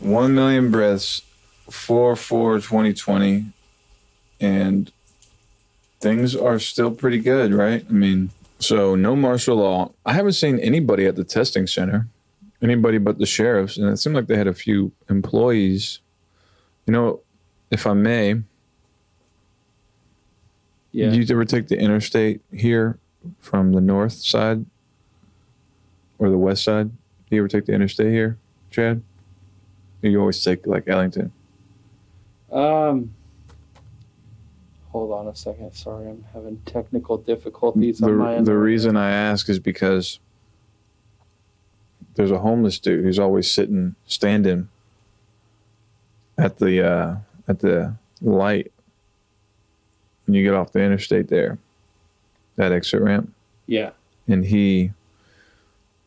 1 million breaths, 4 4 2020, and things are still pretty good, right? I mean, so no martial law. I haven't seen anybody at the testing center, anybody but the sheriffs, and it seemed like they had a few employees. You know, if I may, Yeah. did you ever take the interstate here from the north side or the west side? Do you ever take the interstate here, Chad? You always take like Ellington. Um. Hold on a second. Sorry, I'm having technical difficulties on my The, end. the reason I ask is because there's a homeless dude who's always sitting, standing at the uh, at the light when you get off the interstate there, that exit ramp. Yeah. and he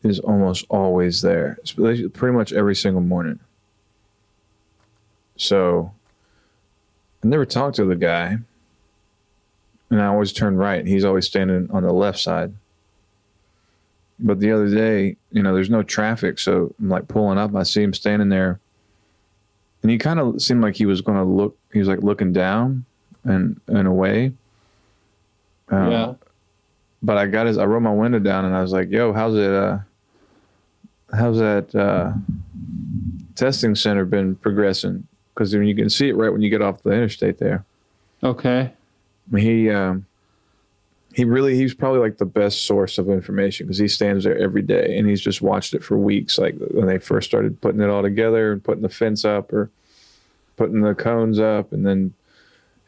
is almost always there, pretty much every single morning. So I never talked to the guy, and I always turn right. He's always standing on the left side. But the other day, you know, there's no traffic, so I'm like pulling up. I see him standing there, and he kind of seemed like he was going to look. He was like looking down and and away. Uh, yeah. but I got his. I rolled my window down and I was like, "Yo, how's it? Uh, how's that uh, testing center been progressing? Because you can see it right when you get off the interstate there. Okay. He um, he really he's probably like the best source of information because he stands there every day and he's just watched it for weeks. Like when they first started putting it all together and putting the fence up or putting the cones up, and then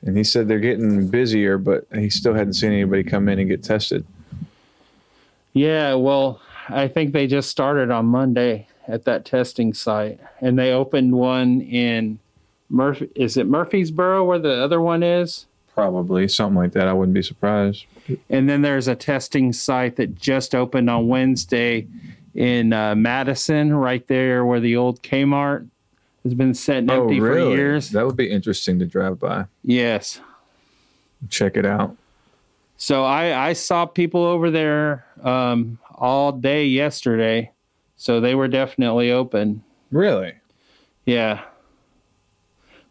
and he said they're getting busier, but he still hadn't seen anybody come in and get tested. Yeah. Well, I think they just started on Monday at that testing site, and they opened one in Murphy. Is it Murfreesboro where the other one is? Probably something like that. I wouldn't be surprised. And then there's a testing site that just opened on Wednesday in uh, Madison, right there where the old Kmart has been sitting empty for years. That would be interesting to drive by, yes. check it out. So I, I saw people over there um, all day yesterday. So they were definitely open. Really? Yeah.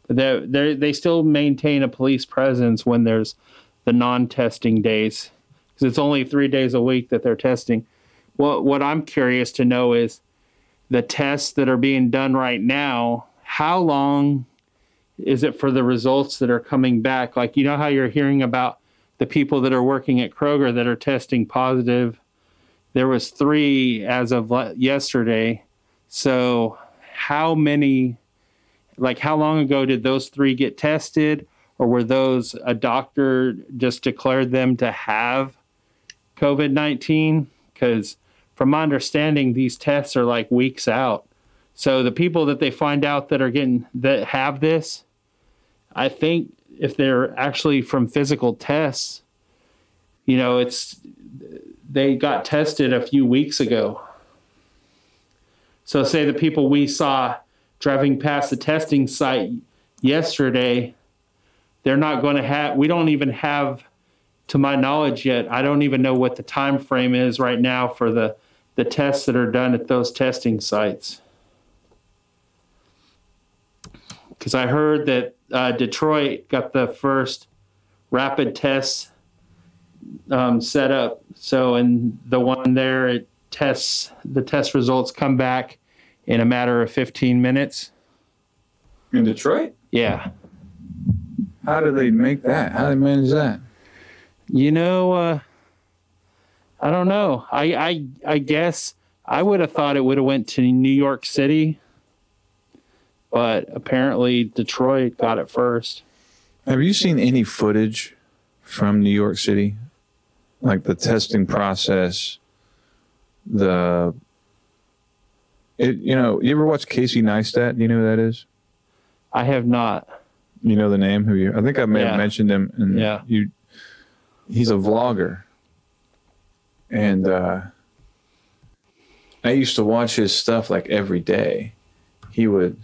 They they they still maintain a police presence when there's the non-testing days because it's only three days a week that they're testing. What what I'm curious to know is the tests that are being done right now. How long is it for the results that are coming back? Like you know how you're hearing about the people that are working at Kroger that are testing positive. There was three as of yesterday. So how many like how long ago did those three get tested? Or were those a doctor just declared them to have covid-19 because from my understanding these tests are like weeks out. So the people that they find out that are getting that have this i think if they're actually from physical tests you know it's they got tested a few weeks ago. So say the people we saw driving past the testing site yesterday, they're not going to have. We don't even have, to my knowledge yet. I don't even know what the time frame is right now for the the tests that are done at those testing sites. Because I heard that uh, Detroit got the first rapid tests um, set up. So, in the one there, it tests the test results come back in a matter of 15 minutes. In Detroit? Yeah. How do they make that? How do they manage that? You know, uh, I don't know. I, I I guess I would have thought it would have went to New York City, but apparently Detroit got it first. Have you seen any footage from New York City? Like the testing process, the it you know, you ever watch Casey Neistat? Do you know who that is? I have not. You know the name? Who you? I think I may Yeah. have mentioned him. And Yeah. You. He's a vlogger, and uh, I used to watch his stuff like every day. He would.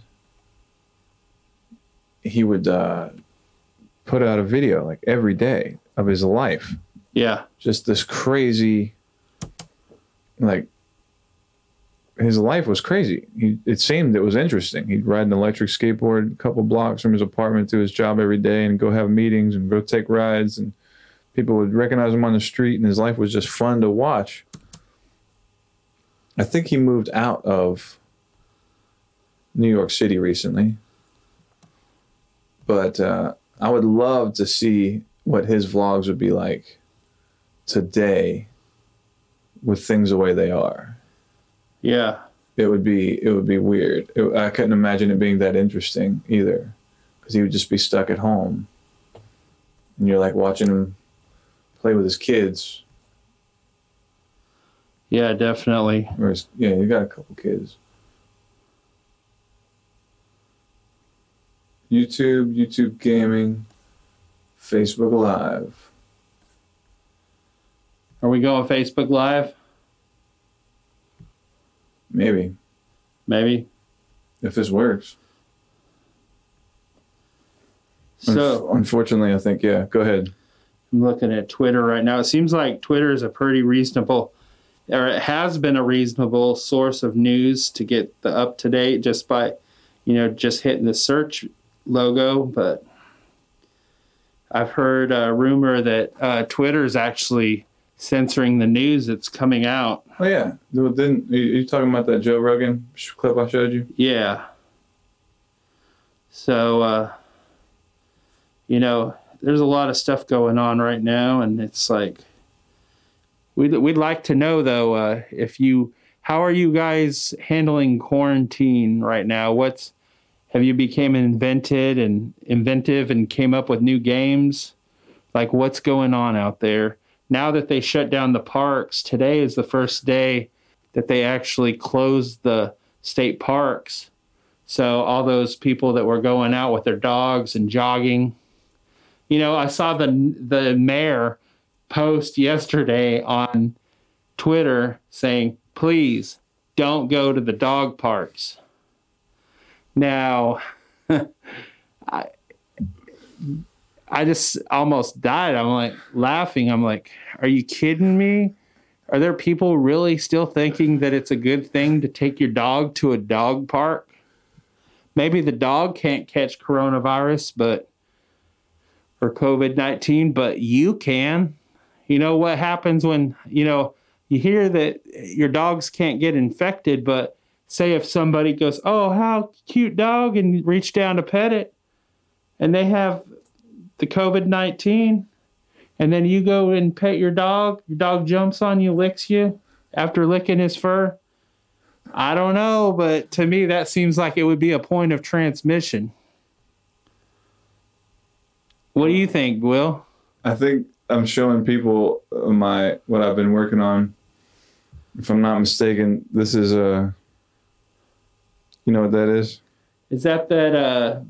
He would uh, put out a video like every day of his life. Yeah. Just this crazy, like his life was crazy. He, it seemed it was interesting. He'd ride an electric skateboard a couple blocks from his apartment to his job every day and go have meetings and go take rides. And people would recognize him on the street, and his life was just fun to watch. I think he moved out of New York City recently. But uh, I would love to see what his vlogs would be like today with things the way they are Yeah. it would be it would be weird. It, I couldn't imagine it being that interesting either, because he would just be stuck at home, and you're like watching him play with his kids. Yeah, definitely. Or his, yeah, you got a couple kids. YouTube, YouTube gaming, Facebook Live. Are we going Facebook Live? Maybe Maybe. if this works. So Unf- unfortunately, I think yeah. Go ahead. I'm looking at Twitter right now. It seems like Twitter is a pretty reasonable, or it has been a reasonable source of news to get the up to date just by, you know, just hitting the search logo. But I've heard a rumor that uh, Twitter is actually censoring the news that's coming out. Oh yeah. Didn't you, you talking about that Joe Rogan clip I showed you? Yeah. So, uh, you know, there's a lot of stuff going on right now, and it's like we'd we'd like to know though uh, if you how are you guys handling quarantine right now? What's have you became invented and inventive and came up with new games? Like what's going on out there now that they shut down the parks? Today is the first day that they actually closed the state parks. So all those people that were going out with their dogs and jogging, you know, I saw the the mayor post yesterday on Twitter saying, "Please don't go to the dog parks." Now, I I just almost died. I'm like laughing. I'm like, "Are you kidding me?" Are there people really still thinking that it's a good thing to take your dog to a dog park? Maybe the dog can't catch coronavirus, but or COVID 19, but you can. You know what happens when, you know, you hear that your dogs can't get infected, but say if somebody goes, Oh, how cute dog, and reach down to pet it, and they have the COVID 19, and then you go and pet your dog, your dog jumps on you, licks you after licking his fur. I don't know, but to me, that seems like it would be a point of transmission. What do you think, Will? I think I'm showing people my what I've been working on. If I'm not mistaken, this is a. You know what that is? Is that that uh,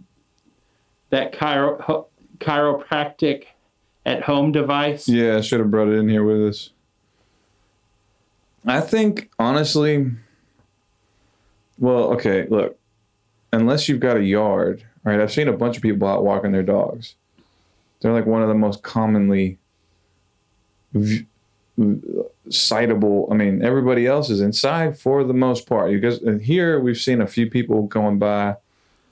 that chiro- chiropractic at home device? Yeah, I should have brought it in here with us. I think honestly, well, okay, look, unless you've got a yard, right? I've seen a bunch of people out walking their dogs. They're like one of the most commonly v- citable. I mean, everybody else is inside for the most part. You guys, here we've seen a few people going by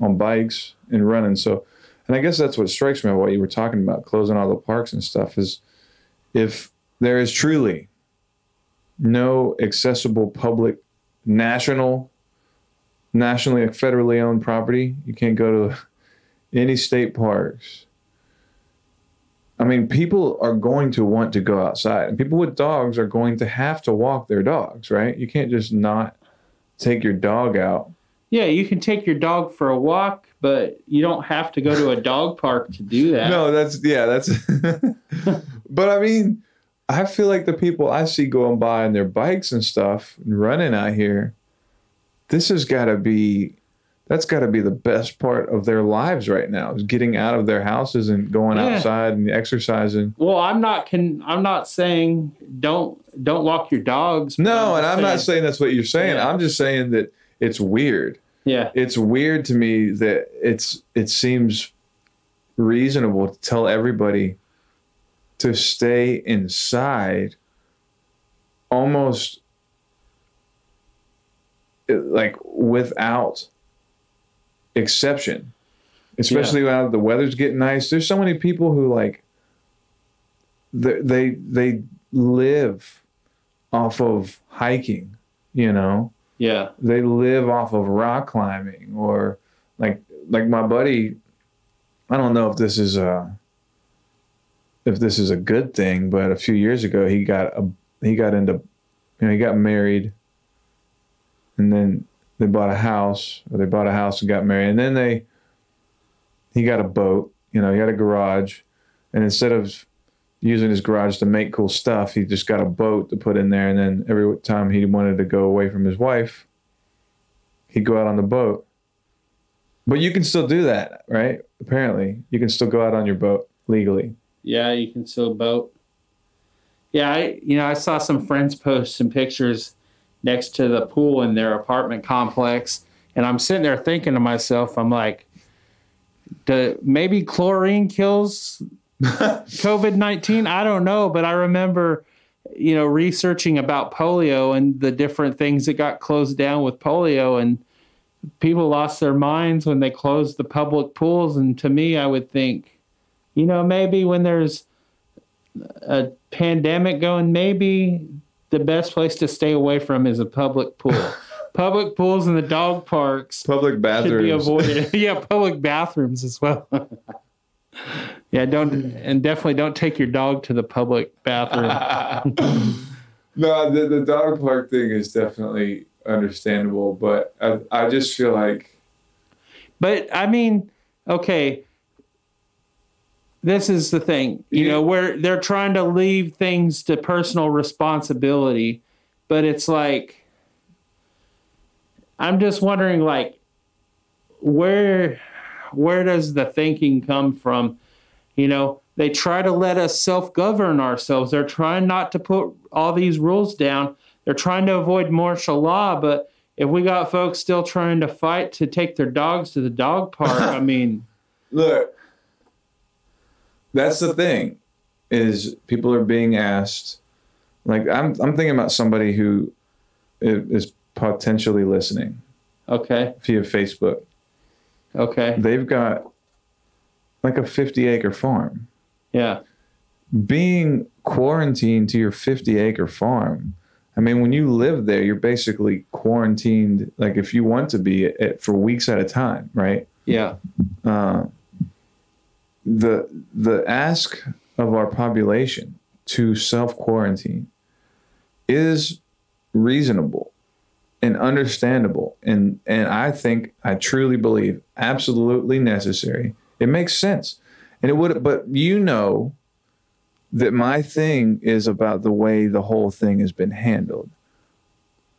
on bikes and running. So, and I guess that's what strikes me about what you were talking about, closing all the parks and stuff, is if there is truly no accessible public national nationally federally owned property you can't go to any state parks. I mean people are going to want to go outside and people with dogs are going to have to walk their dogs right? You can't just not take your dog out. Yeah, you can take your dog for a walk, but you don't have to go to a dog park to do that. No, that's yeah, that's. but I mean, I feel like the people I see going by on their bikes and stuff and running out here, this has got to be, that's got to be the best part of their lives right now is getting out of their houses and going Yeah. outside and exercising. Well, I'm not can I'm not saying don't don't walk your dogs. No, and I'm not saying that's what you're saying. Yeah. I'm just saying that it's weird. Yeah, it's weird to me that it's it seems reasonable to tell everybody to stay inside almost like without exception, especially that the weather's getting nice. There's so many people who like they they, they live off of hiking, you know. Yeah. They live off of rock climbing or like like my buddy I don't know if this is a if this is a good thing, but a few years ago he got a he got into you know he got married and then they bought a house or they bought a house and got married and then they he got a boat you know he had a garage and instead of using his garage to make cool stuff. He just got a boat to put in there and then every time he wanted to go away from his wife he'd go out on the boat. But you can still do that right? Apparently you can still go out on your boat legally. Yeah, you can still boat. Yeah, I you know I saw some friends post some pictures next to the pool in their apartment complex, and I'm sitting there thinking to myself, I'm like, do, maybe chlorine kills COVID nineteen. I don't know, but I remember, you know, researching about polio and the different things that got closed down with polio, and people lost their minds when they closed the public pools. And to me, I would think, you know, maybe when there's a pandemic going, maybe the best place to stay away from is a public pool. public pools and the dog parks public should be bathrooms avoided. yeah, public bathrooms as well. Yeah, don't hmm. and definitely don't take your dog to the public bathroom. no, the, the dog park thing is definitely understandable, but I, I just feel like But I mean, okay, this is the thing, you Yeah. know, where they're trying to leave things to personal responsibility, but it's like, I'm just wondering, like, where, where does the thinking come from? You know, they try to let us self govern ourselves. They're trying not to put all these rules down. They're trying to avoid martial law, but if we got folks still trying to fight to take their dogs to the dog park, I mean, look that's the thing is people are being asked like i'm i'm thinking about somebody who is potentially listening okay, via facebook okay, they've got like a 50 acre farm. Yeah, being quarantined to your 50 acre farm i mean when you live there you're basically quarantined like if you want to be at, for weeks at a time right? Yeah, uh, the the ask of our population to self quarantine is reasonable and understandable and and I think I truly believe absolutely necessary. It makes sense. And it would but you know that my thing is about the way the whole thing has been handled.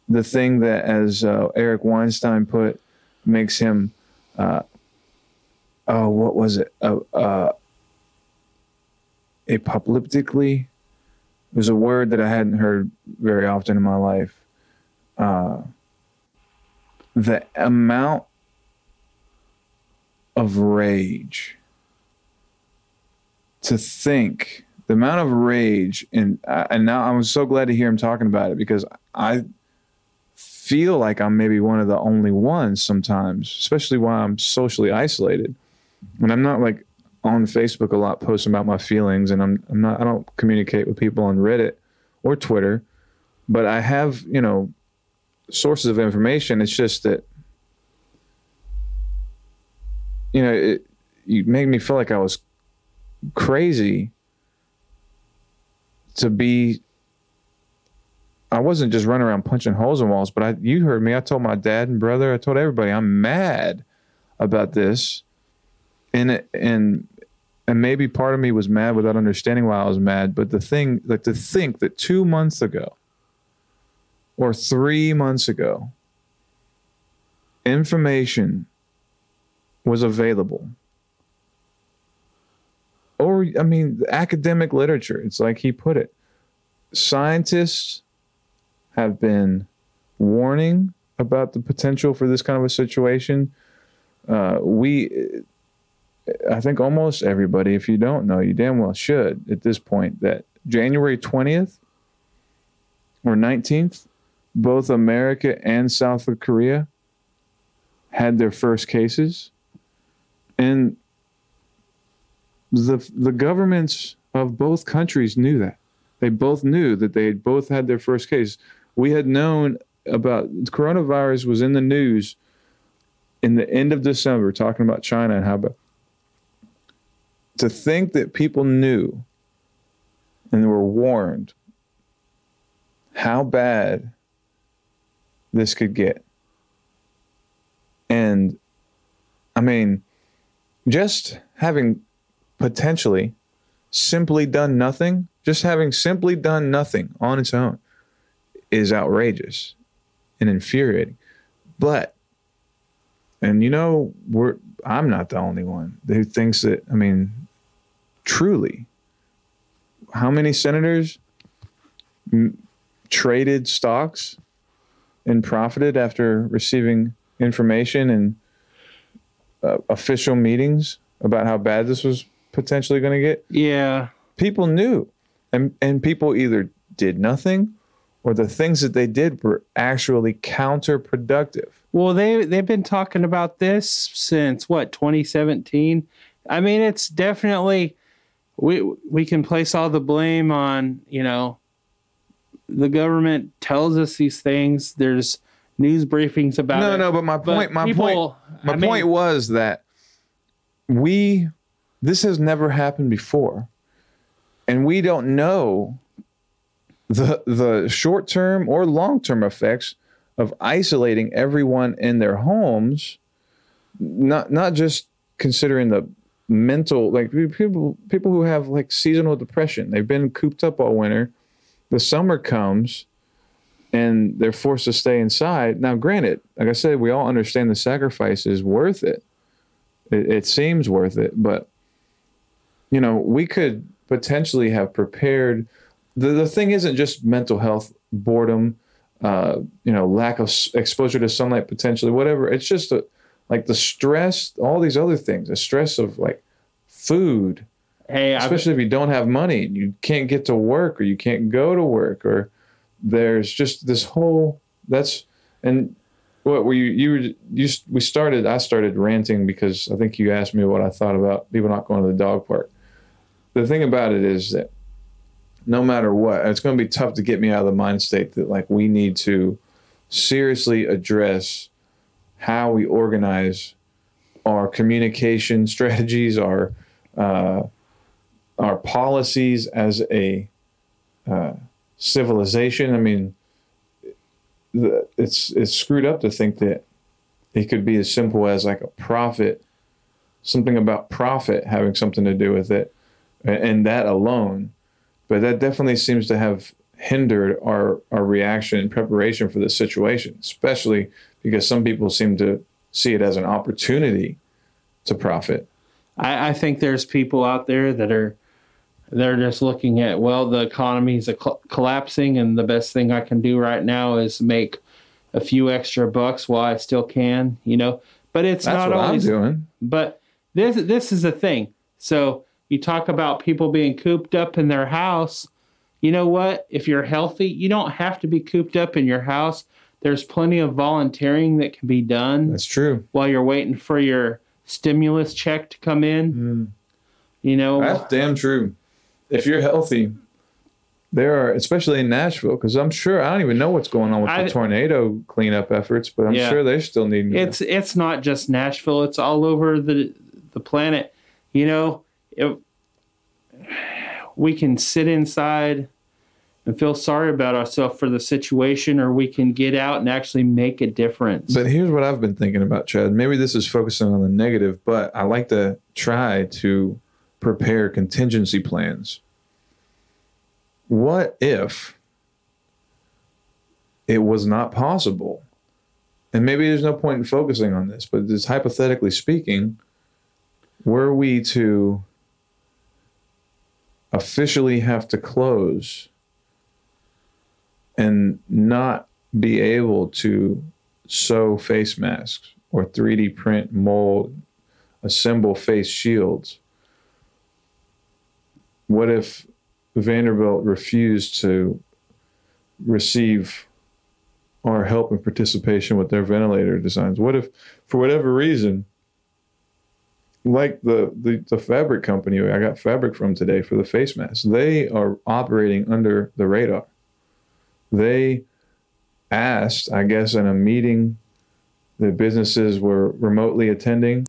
The thing that as uh, Eric Weinstein put makes him uh, oh, what was it? Uh, uh. It was a word that I hadn't heard very often in my life. Uh, the amount of rage to think the amount of rage and uh, and now I'm so glad to hear him talking about it because I feel like I'm maybe one of the only ones sometimes, especially while I'm socially isolated. And I'm not like on Facebook a lot posting about my feelings and I'm I'm not I don't communicate with people on Reddit or Twitter, but I have, you know, sources of information. It's just that you know, it you made me feel like I was crazy to be I wasn't just running around punching holes in walls, but I you heard me. I told my dad and brother, I told everybody I'm mad about this. And and and maybe part of me was mad without understanding why I was mad, but the thing like to think that 2 months ago or 3 months ago information was available or I mean, academic literature. It's like he put it. Scientists have been warning about the potential for this kind of a situation. Uh, we, I think, almost everybody, if you don't know, you damn well should at this point. That January twentieth or nineteenth both America and South Korea had their first cases, and the the governments of both countries knew that. They both knew that they had both had their first case. We had known about coronavirus was in the news in the end of December, talking about China and how about to think that people knew and were warned how bad this could get. And I mean, just having potentially simply done nothing, just having simply done nothing on its own is outrageous and infuriating. But, and you know, we're, I'm not the only one who thinks that, I mean, truly, how many senators m- traded stocks and profited after receiving information and uh, official meetings about how bad this was potentially going to get? Yeah. People knew, and and people either did nothing, or the things that they did were actually counterproductive. Well, they they've been talking about this since what 2017. I mean, it's definitely we we can place all the blame on you know the government tells us these things. There's news briefings about No, it. no, but my But point, my people- point, my I mean- point was that we, this has never happened before, and we don't know the the short term or long term effects of isolating everyone in their homes. Not not just considering the mental like people people who have like seasonal depression. They've been cooped up all winter. The summer comes and they're forced to stay inside. Now, granted, like I said, we all understand the sacrifice is worth it. It, it seems worth it, but you know, we could potentially have prepared. The the thing isn't just mental health, boredom, uh, you know, lack of s- exposure to sunlight, potentially, whatever. It's just a, like the stress, all these other things, the stress of like food, Hey, I've, especially if you don't have money you can't get to work or you can't go to work or there's just this whole that's and what were you you were you we started I started ranting because I think you asked me what I thought about people not going to the dog park. The thing about it is that no matter what, it's going to be tough to get me out of the mind state that like we need to seriously address how we organize our communication strategies, our uh, our policies as a uh, civilization. I mean, the, it's it's screwed up to think that it could be as simple as like a profit, something about profit having something to do with it, and, that alone. But that definitely seems to have hindered our our reaction and preparation for this situation, especially because some people seem to see it as an opportunity to profit. I, I think there's people out there that are they're just looking at well the economy's a col- collapsing and the best thing I can do right now is make a few extra bucks while I still can, you know. But it's That's not what always I'm doing. But this this is the thing. So you talk about people being cooped up in their house. You know what? If you're healthy, you don't have to be cooped up in your house. There's plenty of volunteering that can be done That's true. while you're waiting for your stimulus check to come in. Mm. You know, That's damn true. If you're healthy, there are, especially in Nashville, because I'm sure I don't even know what's going on with I- the tornado cleanup efforts, but I'm Yeah. sure they're still to- it's it's not just Nashville; it's all over the the planet. You know, if we can sit inside and feel sorry about ourselves for the situation, or we can get out and actually make a difference. But here's what I've been thinking about, Chad. Maybe this is focusing on the negative, but I like to try to prepare contingency plans. What if it was not possible? And maybe there's no point in focusing on this, but just hypothetically speaking, were we to officially have to close and not be able to sew face masks or 3D print, mold, assemble face shields? What if Vanderbilt refused to receive our help and participation with their ventilator designs? What if, for whatever reason, like the, the, the fabric company I got fabric from today for the face mask, they are operating under the radar. They asked, I guess, in a meeting that businesses were remotely attending,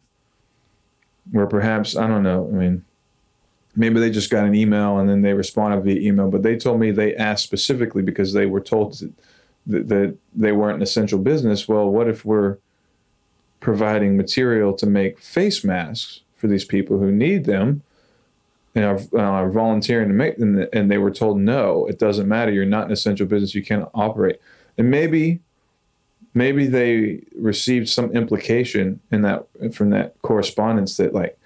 where perhaps, I don't know, I mean, maybe they just got an email and then they responded via email, but they told me they asked specifically because they were told that, that they weren't an essential business. Well, what if we're providing material to make face masks for these people who need them and are, uh, are volunteering to make them? And they were told, no, it doesn't matter. You're not an essential business. You can't operate. And maybe maybe they received some implication in that from that correspondence that like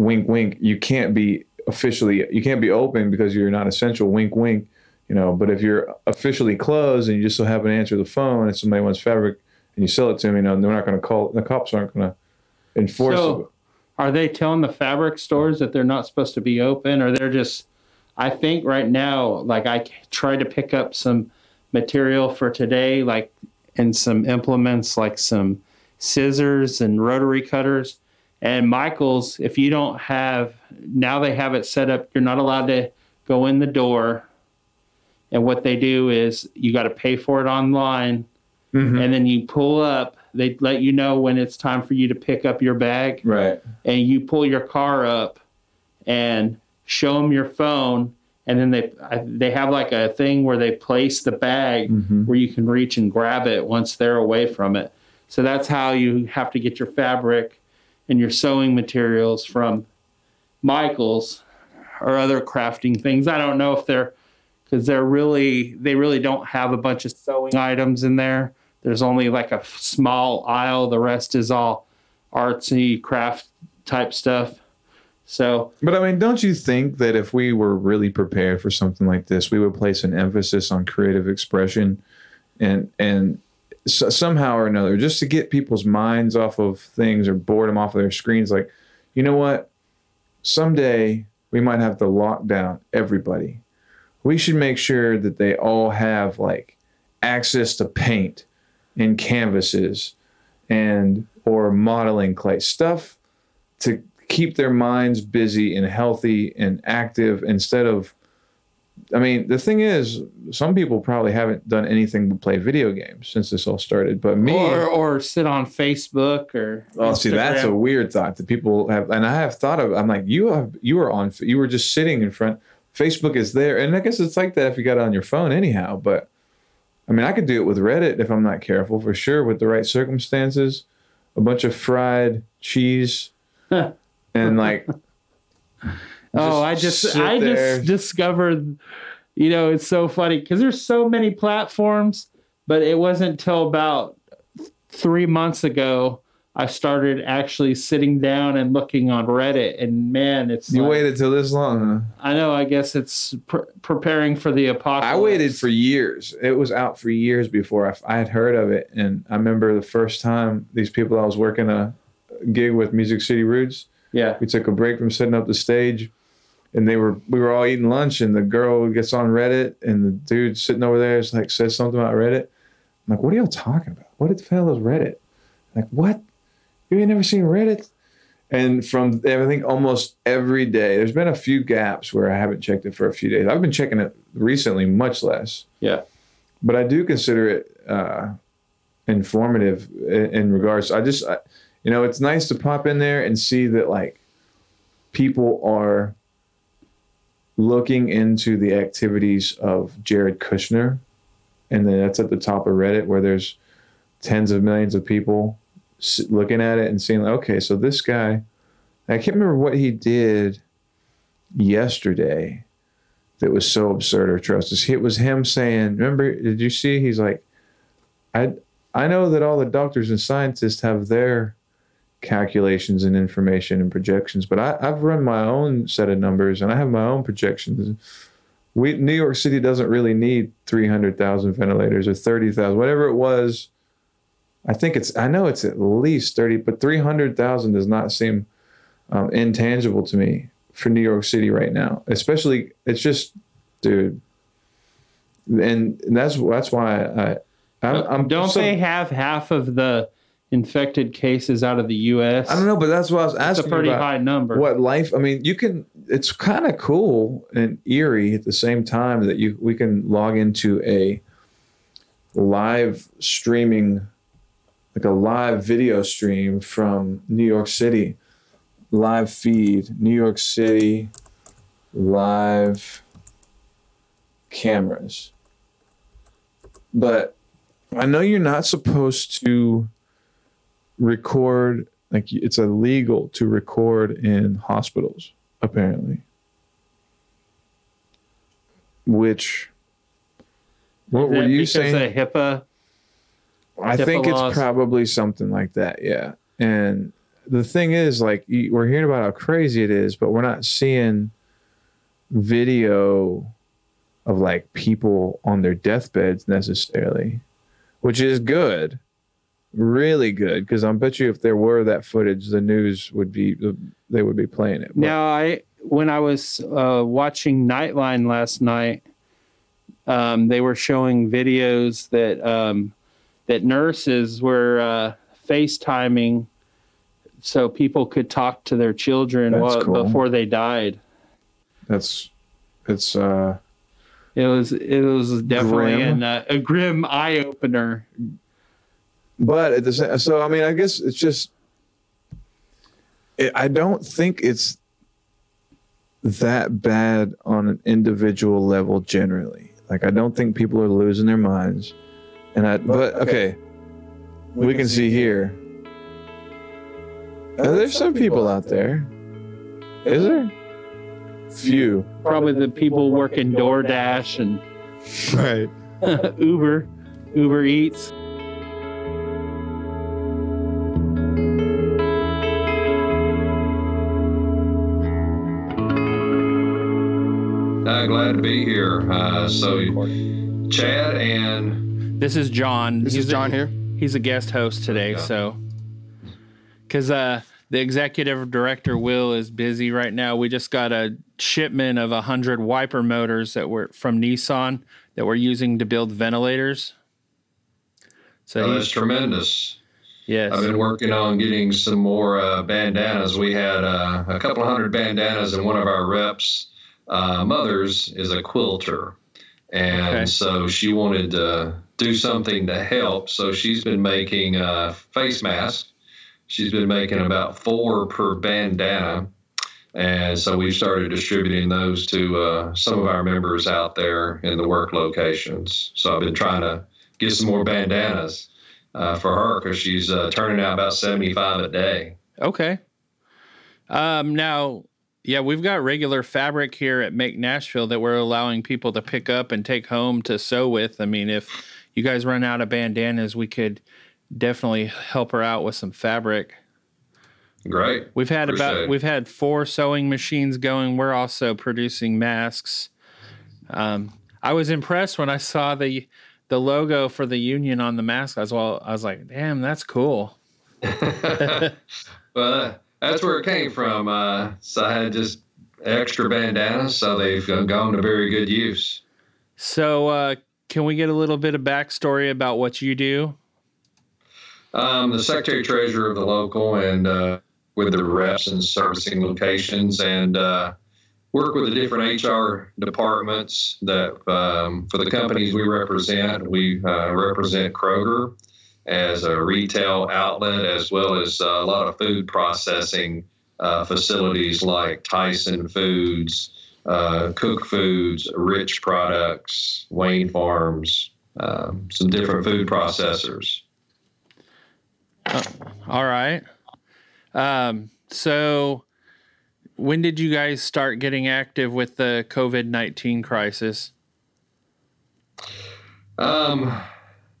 wink wink you can't be officially you can't be open because you're not essential wink wink you know but if you're officially closed and you just so happen to answer the phone and somebody wants fabric and you sell it to them you know they're not going to call the cops aren't going to enforce So- it Are they telling the fabric stores that they're not supposed to be open, or they're just? I think right now, like I tried to pick up some material for today, like and some implements, like some scissors and rotary cutters. And Michaels, if you don't have now, they have it set up. You're not allowed to go in the door. And what they do is you got to pay for it online, Mhm. and then you pull up. They let you know when it's time for you to pick up your bag right and you pull your car up and show them your phone and then they they have like a thing where they place the bag Mhm. where you can reach and grab it once they're away from it so that's how you have to get your fabric and your sewing materials from michaels or other crafting things. I don't know if they're because they're really they really don't have a bunch of sewing items in there. There's only like a small aisle. The rest is all artsy craft type stuff. So But I mean, don't you think that if we were really prepared for something like this, we would place an emphasis on creative expression, and and so, somehow or another, just to get people's minds off of things or boredom off of their screens? Like, you know what? Someday we might have to lock down everybody. We should make sure that they all have like access to paint and canvases and or modeling clay stuff to keep their minds busy and healthy and active instead of I mean, the thing is, some people probably haven't done anything but play video games since this all started. But me, or or sit on facebook or oh, see, that's a weird thought that people have, and I have thought of. I'm like, you have, you were on, you were just sitting in front. Facebook is there, and I guess it's like that if you got it on your phone, anyhow. But I mean, I could do it with Reddit if I'm not careful, for sure, with the right circumstances. A bunch of fried cheese and like. Oh i just i there. just discovered you know it's so funny because there's so many platforms but it wasn't till about three months ago i started actually sitting down and looking on reddit and man it's You like- waited till this long, huh? i know i guess it's pre- preparing for the apocalypse I waited for years. It was out for years before I, I had heard of it. And I remember the first time these people I was working a gig with, Music City Roots, yeah we took a break from setting up the stage. And they were we were all eating lunch, and the girl gets on Reddit, and the dude sitting over there is like says something about Reddit. I'm like, what are y'all talking about? What did the hell is Reddit? like, what? You ain't never seen Reddit? And from I think almost every day, there's been a few gaps where I haven't checked it for a few days. I've been checking it recently, much less yeah but I do consider it uh, informative in, in regards. I just, I, you know, it's nice to pop in there and see that like people are looking into the activities of Jared Kushner, and then that's at the top of Reddit where there's tens of millions of people looking at it and seeing, okay, so this guy, I can't remember what he did yesterday that was so absurd or atrocious. It was him saying, "Remember? Did you see?" He's like, "I I know that all the doctors and scientists have their calculations and information and projections, but I, I've run my own set of numbers and I have my own projections. We New York City doesn't really need three hundred thousand ventilators or thirty thousand, whatever it was. I think it's I know it's at least thirty, but three hundred thousand does not seem um, intangible to me for New York City right now. Especially, it's just, dude, and that's that's why I I'm, I'm Don't so- they have half of the infected cases out of the U.S.? I don't know, but that's what I was It's a pretty high number. what life i mean you can it's kind of cool and eerie at the same time that you we can log into a live streaming like a live video stream from new york city live feed new york city live cameras but i know you're not supposed to record like it's illegal to record in hospitals apparently which what were you saying of HIPAA? i think laws? it's probably something like that yeah and the thing is like we're hearing about how crazy it is but we're not seeing video of like people on their deathbeds necessarily which is good really good because I bet you if there were that footage, the news would be they would be playing it. But- Now, I when I was uh, watching Nightline last night, um, they were showing videos that um, that nurses were uh, FaceTiming so people could talk to their children while, cool. before they died. that's it's uh It was it was definitely Grim. an, uh, a grim eye opener. But at the same so I mean I guess it's just it, I don't think it's that bad on an individual level generally. Like I don't think people are losing their minds. And I but okay, we can see here. Uh, there's some people out there. Is there? Few. Probably the people working DoorDash and Right. Uber, Uber Eats. To be here. Uh, so, Chad and This is John. This He's is a- John here. He's a guest host today, Okay. so because uh, the executive director Will is busy right now. We just got a shipment of a hundred wiper motors that were from Nissan that we're using to build ventilators. So he's that's tremendous. yes, I've been working on getting some more uh, bandanas. We had uh, a couple hundred bandanas, and one of our reps' uh, mothers is a quilter. And Okay. so she wanted to do something to help. So she's been making uh, face masks. She's been making about four per bandana. And so we've started distributing those to uh, some of our members out there in the work locations. So I've been trying to get some more bandanas uh, for her because she's uh, turning out about 75 a day. okay. Um, now, yeah, we've got regular fabric here at Make Nashville that we're allowing people to pick up and take home to sew with. I mean, if you guys run out of bandanas, we could definitely help her out with some fabric. Great. We've had Appreciate about it. we've had four sewing machines going. We're also producing masks. Um, I was impressed when I saw the the logo for the union on the mask. As well, I was like, "Damn, that's cool." well, uh, that's where it came from. Uh, so I had just extra bandanas, so they've gone to very good use. So, uh, can we get a little bit of backstory about what you do? Um, the secretary treasurer of the local and uh, with the reps and servicing locations and uh, work with the different HR departments that um, for the companies we represent. We uh, represent Kroger as a retail outlet as well as a lot of food processing uh, facilities like Tyson Foods, uh, Koch Foods, Rich Products, Wayne Farms, um, some different food processors. All right. Um, so, when did you guys start getting active with the COVID nineteen crisis? Um,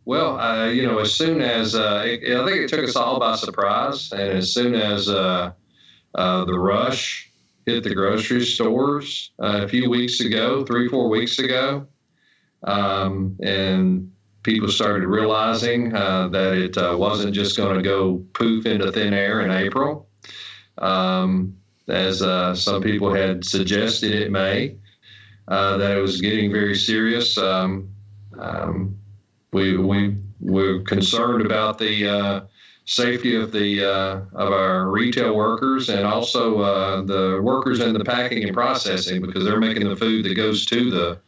well, uh, you know, as soon as uh, it, I think it took us all by surprise, and as soon as uh, uh, the rush hit the grocery stores uh, a few weeks ago, three four weeks ago, um, and people started realizing uh, that it wasn't just going to go poof into thin air in April, um, as some people had suggested it may. That it was getting very serious. Um, um, we we we're concerned about the uh, safety of the uh, of our retail workers and also uh, the workers in the packing and processing because they're making the food that goes to the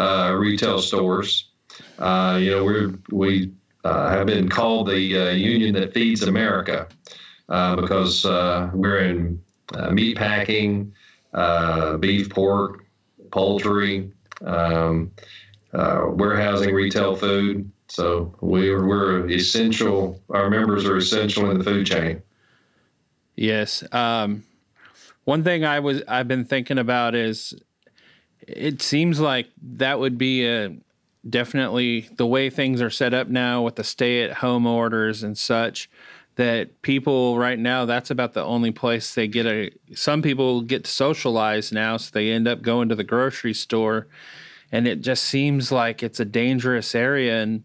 uh, retail stores. Uh, you know, we we uh, have been called the union that feeds America because we're in meat packing, beef, pork, poultry, um, warehousing, retail food. So we're we're essential. Our members are essential in the food chain. Yes. Um, one thing I was I've been thinking about is it seems like that would be a definitely the way things are set up now with the stay at home orders and such that people right now that's about the only place they get a some people get to socialize now so they end up going to the grocery store and it just seems like it's a dangerous area and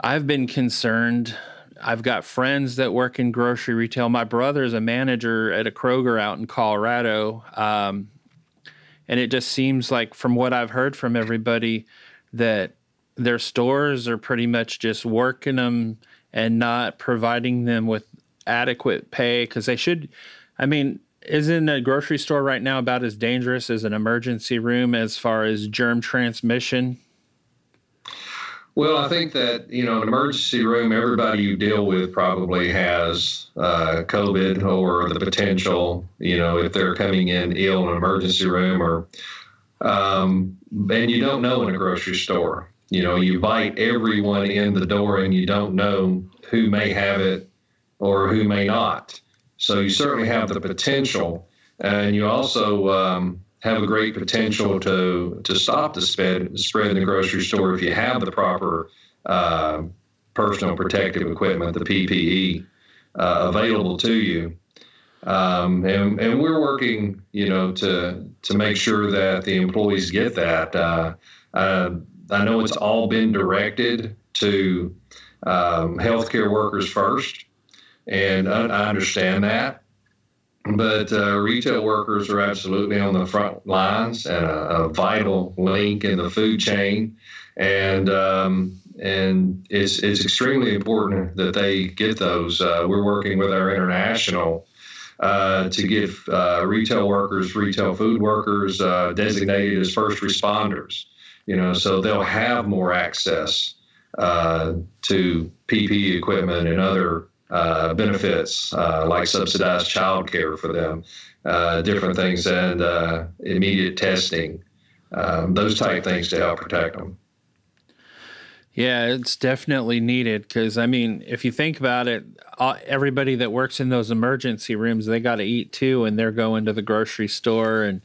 I've been concerned. I've got friends that work in grocery retail. My brother is a manager at a Kroger out in Colorado. Um, and it just seems like, from what I've heard from everybody, that their stores are pretty much just working them and not providing them with adequate pay because they should. I mean, isn't a grocery store right now about as dangerous as an emergency room as far as germ transmission? Well, I think that you know, an emergency room, everybody you deal with probably has uh, COVID or the potential. You know, if they're coming in ill in an emergency room, or um, and you don't know in a grocery store. You know, you bite everyone in the door, and you don't know who may have it or who may not. So you certainly have the potential, and you also um, have a great potential to to stop the spread spread in the grocery store if you have the proper uh, personal protective equipment, the PPE, uh, available to you. Um, and, and we're working, you know, to to make sure that the employees get that. Uh, I know it's all been directed to um, healthcare workers first, and I, understand that. But uh, retail workers are absolutely on the front lines and a, a vital link in the food chain, and um, and it's it's extremely important that they get those. Uh, we're working with our international uh, to give uh, retail workers, retail food workers uh, designated as first responders. You know, so they'll have more access uh, to PPE equipment and other uh, benefits uh, like subsidized child care for them, uh, different things, and uh, immediate testing, um, those type things to help protect them. Yeah, it's definitely needed because I mean, if you think about it, everybody that works in those emergency rooms, they got to eat too, and they're going to the grocery store and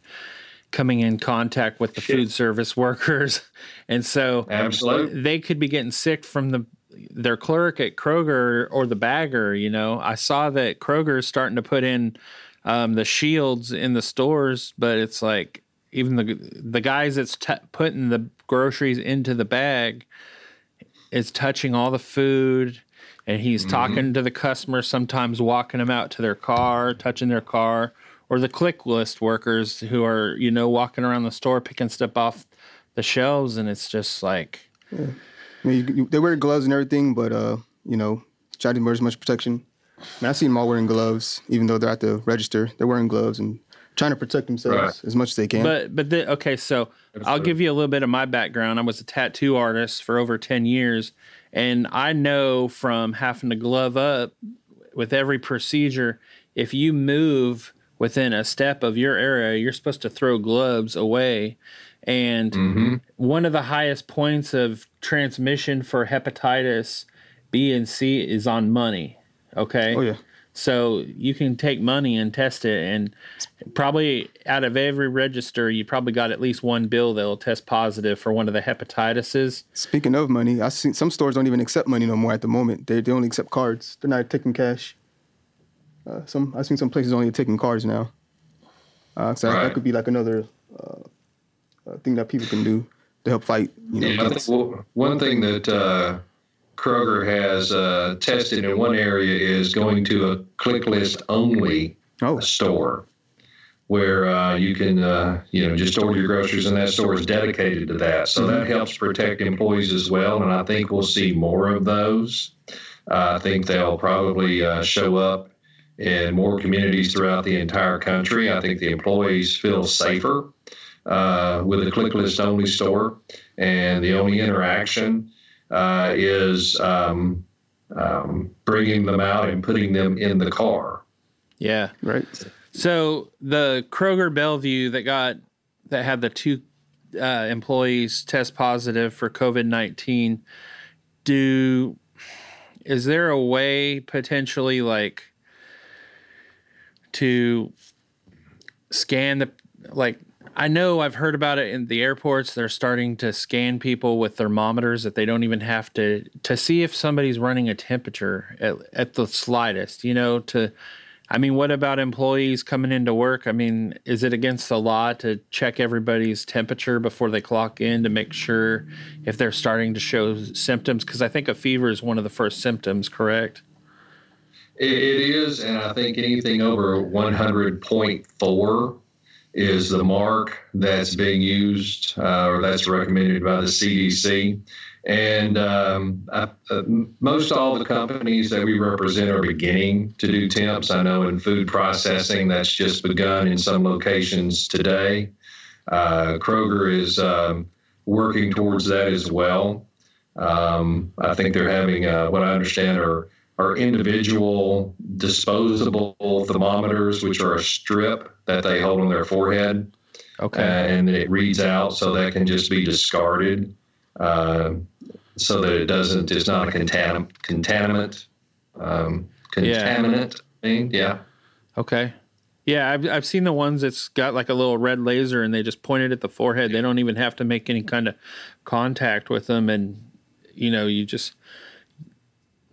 coming in contact with the food service workers, and so absolutely they could be getting sick from the their clerk at Kroger or the bagger, you know, I saw that Kroger is starting to put in um, the shields in the stores, but it's like even the the guys that's t- putting the groceries into the bag is touching all the food, and he's mm-hmm. talking to the customer, sometimes walking them out to their car, touching their car, or the click list workers who are you know walking around the store picking stuff off the shelves, and it's just like. Yeah I mean, you, you, they wear gloves and everything, but uh, you know, try to wear as much protection. I mean, I see them all wearing gloves, even though they're at the register. They're wearing gloves and trying to protect themselves right. as much as they can. But but the, okay, so That's I'll true. give you a little bit of my background. I was a tattoo artist for over ten years, and I know from having to glove up with every procedure, if you move within a step of your area, you're supposed to throw gloves away. And mm-hmm. one of the highest points of transmission for hepatitis B and C is on money. Okay. Oh, yeah. So you can take money and test it, and probably out of every register, you probably got at least one bill that'll test positive for one of the hepatitises. Speaking of money, I see some stores don't even accept money no more at the moment. They, they only accept cards. They're not taking cash. Uh, some I've seen some places only taking cards now. Uh, so right. that could be like another uh, uh, thing that people can do to help fight. You know, yeah, well, one thing that uh, Kroger has uh, tested in one area is going to a click list only oh. store. where uh, you can, uh, you know, just order your groceries, and that store is dedicated to that. So that helps protect employees as well, and I think we'll see more of those. Uh, I think they'll probably uh, show up in more communities throughout the entire country. I think the employees feel safer uh, with a click list only store, and the only interaction uh, is um, um, bringing them out and putting them in the car. Yeah. Right. So the Kroger Bellevue that got that had the two uh, employees test positive for COVID nineteen. Do is there a way potentially like to scan the like I know I've heard about it in the airports. They're starting to scan people with thermometers that they don't even have to to see if somebody's running a temperature at, at the slightest. You know, to I mean, what about employees coming into work? I mean, is it against the law to check everybody's temperature before they clock in to make sure if they're starting to show symptoms? Because I think a fever is one of the first symptoms, correct? It, it is, and I think anything over 100.4 is the mark that's being used uh, or that's recommended by the CDC. And um, I, uh, most all the companies that we represent are beginning to do temps. I know in food processing that's just begun in some locations today. Uh, Kroger is um, working towards that as well. Um, I think they're having uh, what I understand are are individual disposable thermometers, which are a strip that they hold on their forehead. Okay. And it reads out so that can just be discarded uh, so that it doesn't, it's not a contam- contaminant. Um, contaminant yeah. thing. Yeah. Okay. Yeah, I've, I've seen the ones that's got like a little red laser and they just point it at the forehead. They don't even have to make any kind of contact with them. And, you know, you just,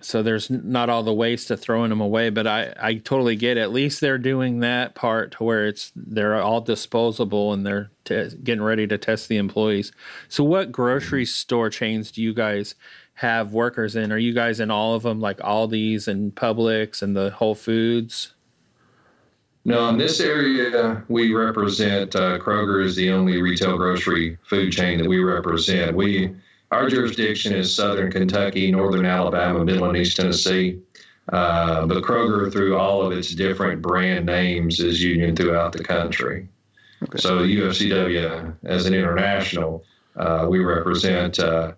so there's not all the waste of throwing them away but i i totally get it. at least they're doing that part to where it's they're all disposable and they're t- getting ready to test the employees so what grocery store chains do you guys have workers in are you guys in all of them like aldi's and publix and the whole foods no, in this area, we represent uh, Kroger is the only retail grocery food chain that we represent. We our jurisdiction is southern Kentucky, northern Alabama, middle and east Tennessee. Uh, but Kroger, through all of its different brand names, is union throughout the country. Okay. So UFCW, as an international, uh, we represent uh,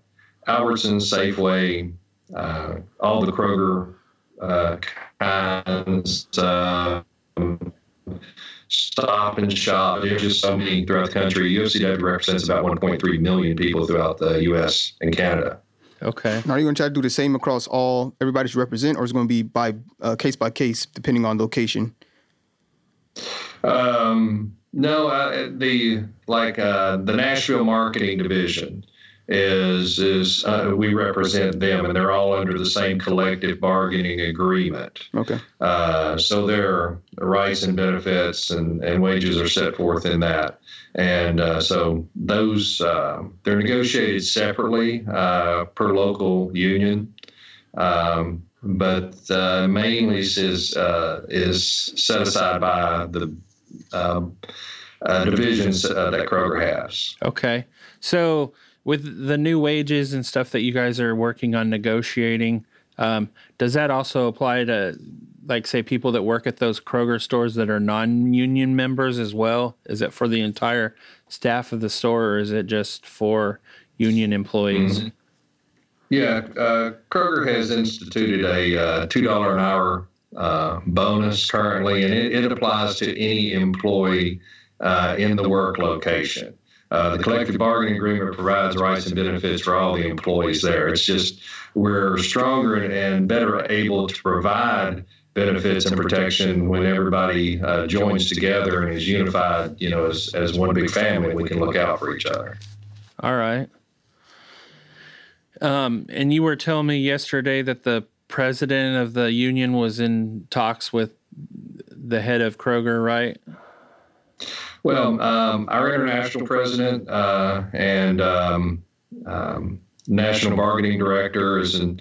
Albertsons, Safeway, uh, all the Kroger uh, kinds. Um, stop and shop. There's just so many throughout the country. UFCW represents about 1.3 million people throughout the U.S. and Canada. Okay. Now, are you going to try to do the same across all everybody you represent, or is it going to be by uh, case by case depending on location? Um, no, uh, the like uh, the Nashville marketing division is is uh, we represent them, and they're all under the same collective bargaining agreement. Okay. Uh, so their rights and benefits and, and wages are set forth in that, and uh, so those uh, they're negotiated separately uh, per local union. Um, but uh, mainly is is set aside by the um, divisions that Kroger has. Okay, so with the new wages and stuff that you guys are working on negotiating, um, does that also apply to, like, say, people that work at those Kroger stores that are non-union members as well? Is it for the entire staff of the store, or is it just for union employees? Mm-hmm. Yeah, uh, Kroger has instituted a uh, two dollar an hour uh, bonus currently, and it, it, applies to any employee uh, in the work location. Uh, the collective bargaining agreement provides rights and benefits for all the employees there. It's just we're stronger and better able to provide benefits and protection when everybody uh, joins together and is unified, you know, as, as one big family, we can look out for each other. All right. Um, and you were telling me yesterday that the president of the union was in talks with the head of Kroger, right? Well, um, our international president uh, and um, um, national bargaining director is in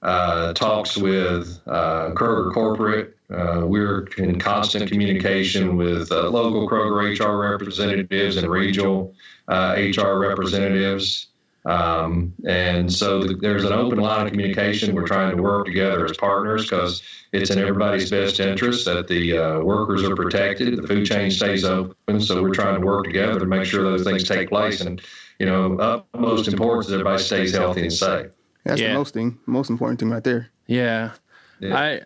uh, talks with uh, Kroger Corporate, uh, we're in constant communication with uh, local Kroger HR representatives and regional uh, HR representatives. Um, and so th- there's an open line of communication. We're trying to work together as partners because it's in everybody's best interest that the uh, workers are protected, the food chain stays open. So we're trying to work together to make sure those things take place. And, you know, utmost importance is everybody stays healthy and safe. That's Yeah. the most thing, most important thing right there. Yeah. Yeah. I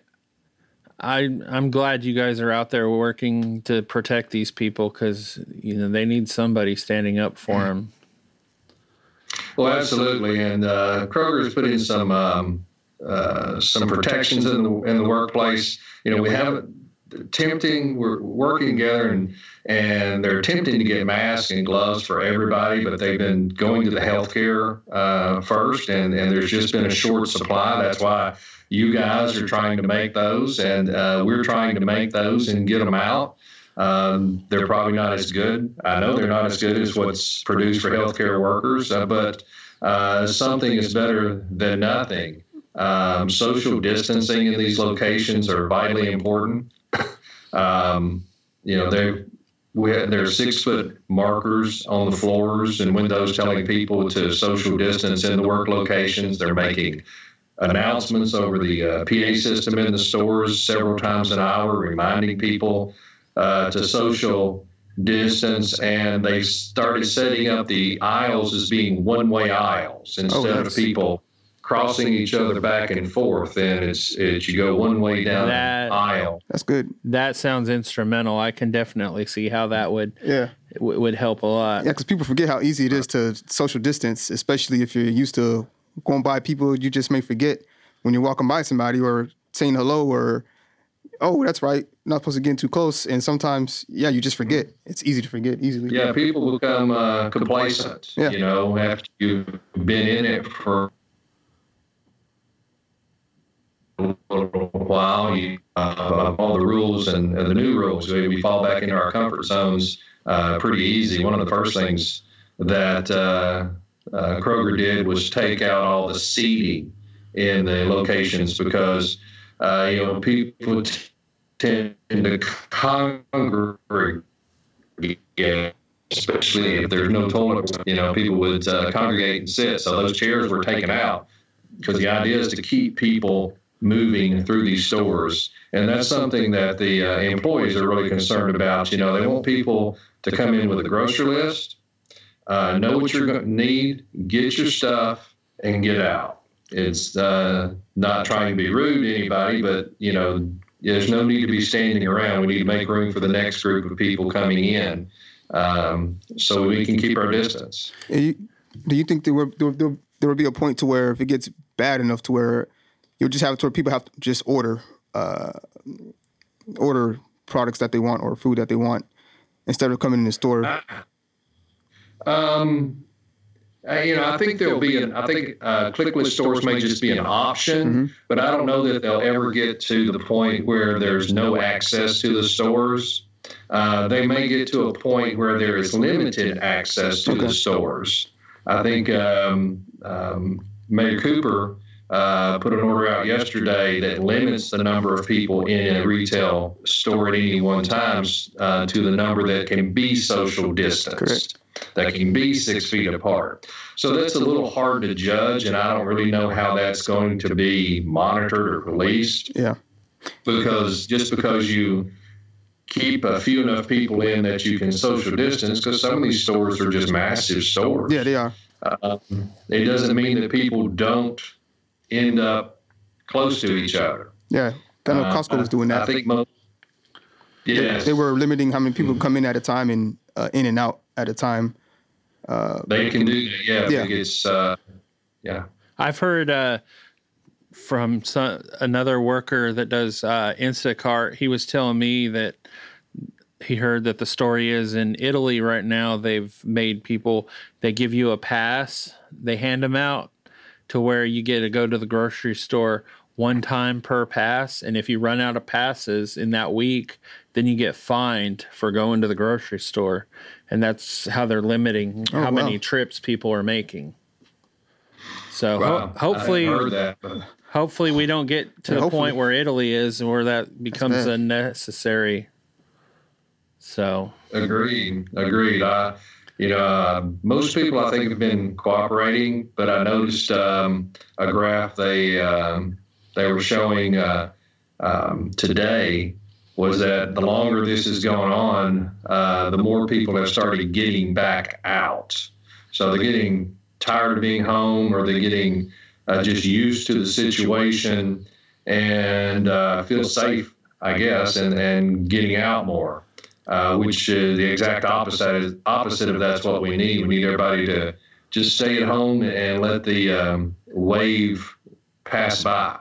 I I'm glad you guys are out there working to protect these people cuz you know they need somebody standing up for them. Well, absolutely, and uh, Kroger's put in some um, uh, some protections in the in the workplace. You know, we have a tempting. We're working together, and and they're attempting to get masks and gloves for everybody, but they've been going to the healthcare uh, first, and and there's just been a short supply. That's why you guys are trying to make those, and uh, we're trying to make those and get them out. Um, they're probably not as good. I know they're not as good as what's produced for healthcare workers, uh, but uh, something is better than nothing. Um, social distancing in these locations are vitally important. um, you know, they we there are six foot markers on the floors and windows telling people to social distance in the work locations. They're making announcements over the uh, PA system in the stores several times an hour, reminding people uh, to social distance, and they started setting up the aisles as being one-way aisles instead of people crossing each other back and forth. And it's it's you go one way down That- the aisle. That's good. That sounds instrumental. I can definitely see how that would Yeah. w- would help a lot. Yeah, because people forget how easy it is to social distance, especially if you're used to going by people. You just may forget when you're walking by somebody or saying hello or, oh, that's right, not supposed to get too close. And sometimes, yeah, you just forget. It's easy to forget easily. Yeah, people become uh, complacent. Yeah. You know, after you've been in it for a little while, you uh, all the rules and, and the new rules, we, we fall back into our comfort zones uh, pretty easy. One of the first things that uh, uh, Kroger did was take out all the seating in the locations because uh, you know people tend to congregate especially if there's no toilet, you know, people would uh, congregate and sit. So those chairs were taken out because the idea is to keep people moving through these stores. And that's something that the uh, employees are really concerned about. You know, they want people to come in with a grocery list, uh, know what you're going to need, get your stuff, and get out. It's uh, not trying to be rude to anybody, but, you know, there's no need to be standing around. We need to make room for the next group of people coming in um, so we can keep our distance. You, do you think there will there, there, will be a point to where if it gets bad enough to where you'll just have to where people have to just order uh, order products that they want or food that they want instead of coming in the store? Um, uh, you know, I think there'll be an. I think uh, click list stores may just be an option, but I don't know that they'll ever get to the point where there's no access to the stores. Uh, they may get to a point where there is limited access to Okay. the stores. I think um, um, Mayor Cooper uh, put an order out yesterday that limits the number of people in a retail store at any one time uh, to the number that can be social distanced Correct. That can be six feet apart. So that's a little hard to judge, and I don't really know how that's going to be monitored or policed Yeah. because just because you keep a few enough people in that you can social distance, because some of these stores are just massive stores. Yeah, they are. Um, it doesn't mean that people don't end up close to each other. Yeah. I know Uh, Costco was doing that. I think most. They- They were limiting how many people come in at a time and uh, in and out at a time. they can do that. Yeah, I Yeah. think it's. Uh, yeah. I've heard uh, from some, another worker that does uh, Instacart. He was telling me that he heard that the story is in Italy right now. They've made people they give you a pass, they hand them out to where you get to go to the grocery store one time per pass, and if you run out of passes in that week, then you get fined for going to the grocery store, and that's how they're limiting Oh, how many trips people are making. So Wow. ho- hopefully, I hadn't heard that. but- hopefully we don't get to Yeah, the hopefully. point where Italy is, and where that becomes bad. unnecessary. So Agreed. Agreed. I, you know, uh, most people I think have been cooperating, but I noticed um, a graph they um, they were showing uh, um, today was that the longer this is going on, uh, the more people have started getting back out. So they're getting tired of being home, or they're getting uh, just used to the situation and uh, feel safe, I guess, and, and getting out more uh, which is the exact opposite opposite of that's what we need. We need everybody to just stay at home and let the um, wave pass by.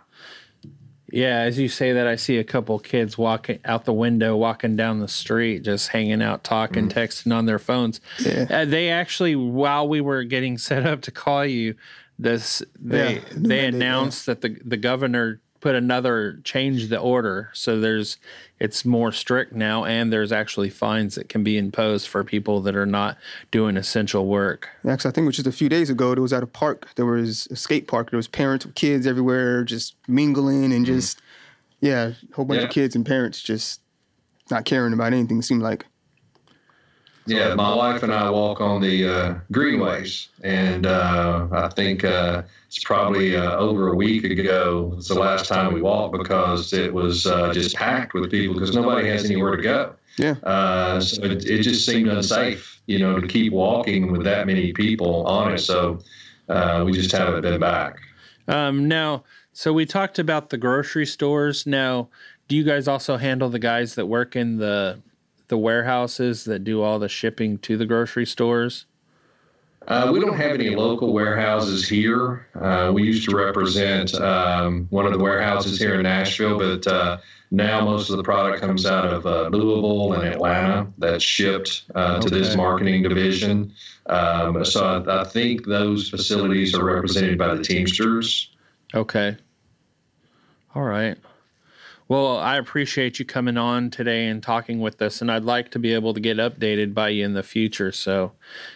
Yeah, as you say that, I see a couple kids walking out the window, walking down the street, just hanging out, talking, texting on their phones. Yeah. Uh, they actually, while we were getting set up to call you, this they Yeah, they new mandate, yeah. announced that the the governor put another change the order, so there's it's more strict now, and there's actually fines that can be imposed for people that are not doing essential work. Yeah, 'cause I think it was just a few days ago. It was at a park. There was a skate park. There was parents with kids everywhere, just mingling and just yeah, a whole bunch Yeah. of kids and parents just not caring about anything. It seemed like Yeah, my wife and I walk on the uh, greenways, and uh, I think uh, it's probably uh, over a week ago. It's the last time we walked because it was uh, just packed with people because nobody has anywhere to go. yeah, Uh, so it, it just seemed unsafe, you know, to keep walking with that many people on it. So uh, we just haven't been back. Um, now, so we talked about the grocery stores. Now, do you guys also handle the guys that work in the the warehouses that do all the shipping to the grocery stores? Uh, we don't have any local warehouses here. Uh, we used to represent um, one of the warehouses here in Nashville, but uh, now most of the product comes out of uh, Louisville and Atlanta that's shipped uh, to this marketing division. Um, so I, I think those facilities are represented by the Teamsters. Okay. All right. Well, I appreciate you coming on today and talking with us, and I'd like to be able to get updated by you in the future. So,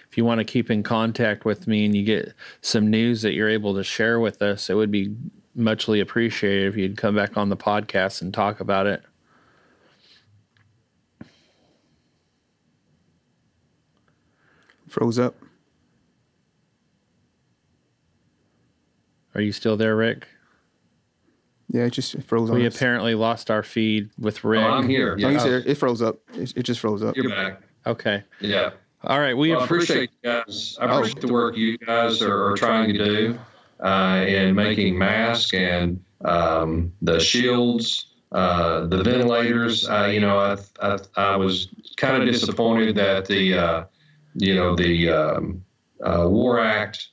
if you want to keep in contact with me and you get some news that you're able to share with us, it would be muchly appreciated if you'd come back on the podcast and talk about it. froze up. Are you still there, Rick? Yeah, it just froze on We us. apparently lost our feed with Rick. Oh, I'm here. Oh, no, Yeah, he's there. It froze up. It, it just froze up. you're back. Okay. Yeah. All right. We Well, appreciate. appreciate you guys. I appreciate the work you guys are, are trying to do uh, in making masks and um, the shields, uh, the ventilators. Uh, you know, I, I, I was kind of disappointed that the, uh, you know, the um, uh, War Act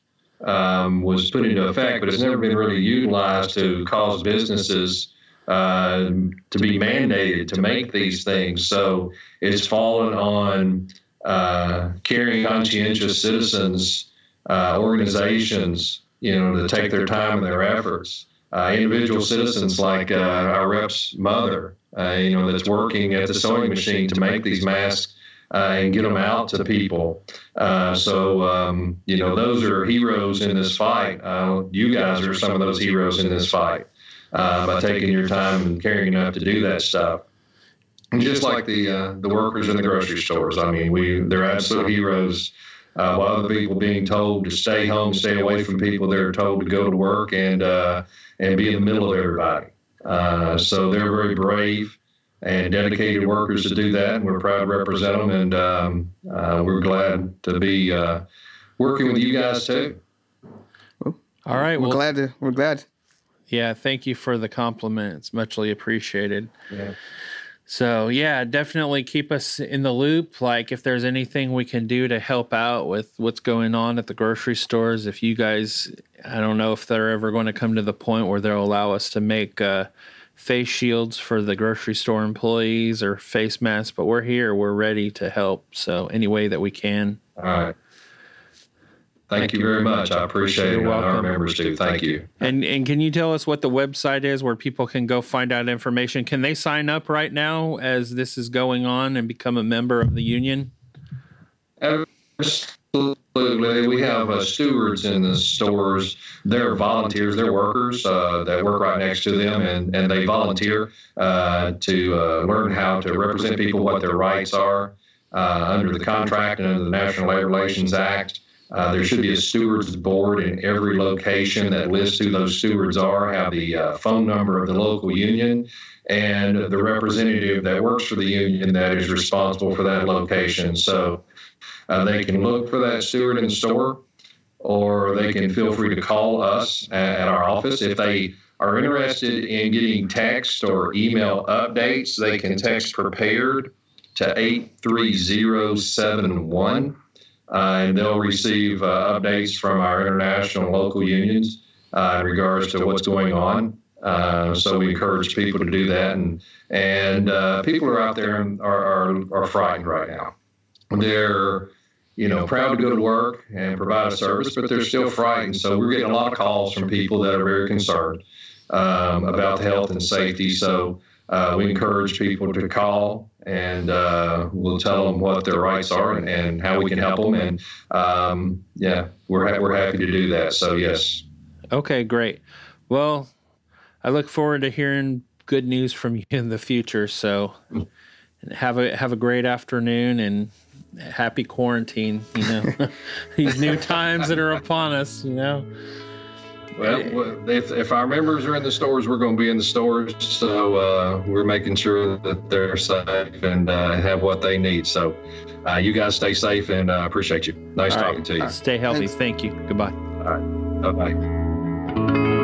um, was put into effect, but it's never been really utilized to cause businesses uh, to be mandated to make these things. So it's fallen on uh, caring, conscientious citizens, uh, organizations, you know, to take their time and their efforts. Uh, individual citizens like uh, our rep's mother, uh, you know, that's working at the sewing machine to make these masks and get them out to people. So, um, you know, those are heroes in this fight. You guys are some of those heroes in this fight by taking your time and caring enough to do that stuff. And just like the uh, the workers in the grocery stores, I mean, we they're absolute heroes. Uh, while other people being told to stay home, stay away from people, they're told to go to work and uh, and be in the middle of everybody. Uh, so they're very brave and dedicated workers to do that, and we're proud to represent them. And um, uh, we're glad to be uh, working with you guys too. All right. We're Well, glad to. We're glad. yeah. Thank you for the compliment. It's muchly appreciated. Yeah. So yeah, definitely keep us in the loop. Like if there's anything we can do to help out with what's going on at the grocery stores, if you guys, I don't know if they're ever going to come to the point where they'll allow us to make uh, face shields for the grocery store employees or face masks, but we're here, we're ready to help. So any way that we can. All right. Thank, you very much. I appreciate You're it. Our welcome. members do. Thank you. And and can you tell us what the website is where people can go find out information? Can they sign up right now as this is going on and become a member of the union? Absolutely. Absolutely. We have uh, stewards in the stores. They're volunteers, they're workers uh, that work right next to them, and, and they volunteer uh, to uh, learn how to represent people, what their rights are uh, under the contract and under the National Labor Relations Act. Uh, there should be a stewards board in every location that lists who those stewards are, have the phone number of the local union, and the representative that works for the union that is responsible for that location. So uh, they can look for that steward in the store, or they can feel free to call us at, at our office. If they are interested in getting text or email updates, they can text prepared to 83071. Uh, and they'll receive uh, updates from our international and local unions uh, in regards to what's going on. Uh, so we encourage people to do that, and and uh, people are out there and are, are are frightened right now. They're you know, proud to go to work and provide a service, but they're still frightened. So we're getting a lot of calls from people that are very concerned um, about the health and safety. So uh, we encourage people to call and uh, we'll tell them what their rights are and, and how we can help them. And um, yeah, we're, ha- we're happy to do that. So, yes. Okay, great. Well, I look forward to hearing good news from you in the future. So have a have a great afternoon and happy quarantine, you know, these new times that are upon us, you know. Well, if, if our members are in the stores, we're going to be in the stores. So uh, we're making sure that they're safe and uh, have what they need. So uh, you guys stay safe and I uh, appreciate you. Nice All talking right. to you. Stay healthy. Thanks. Thank you. Goodbye. All right. Bye bye.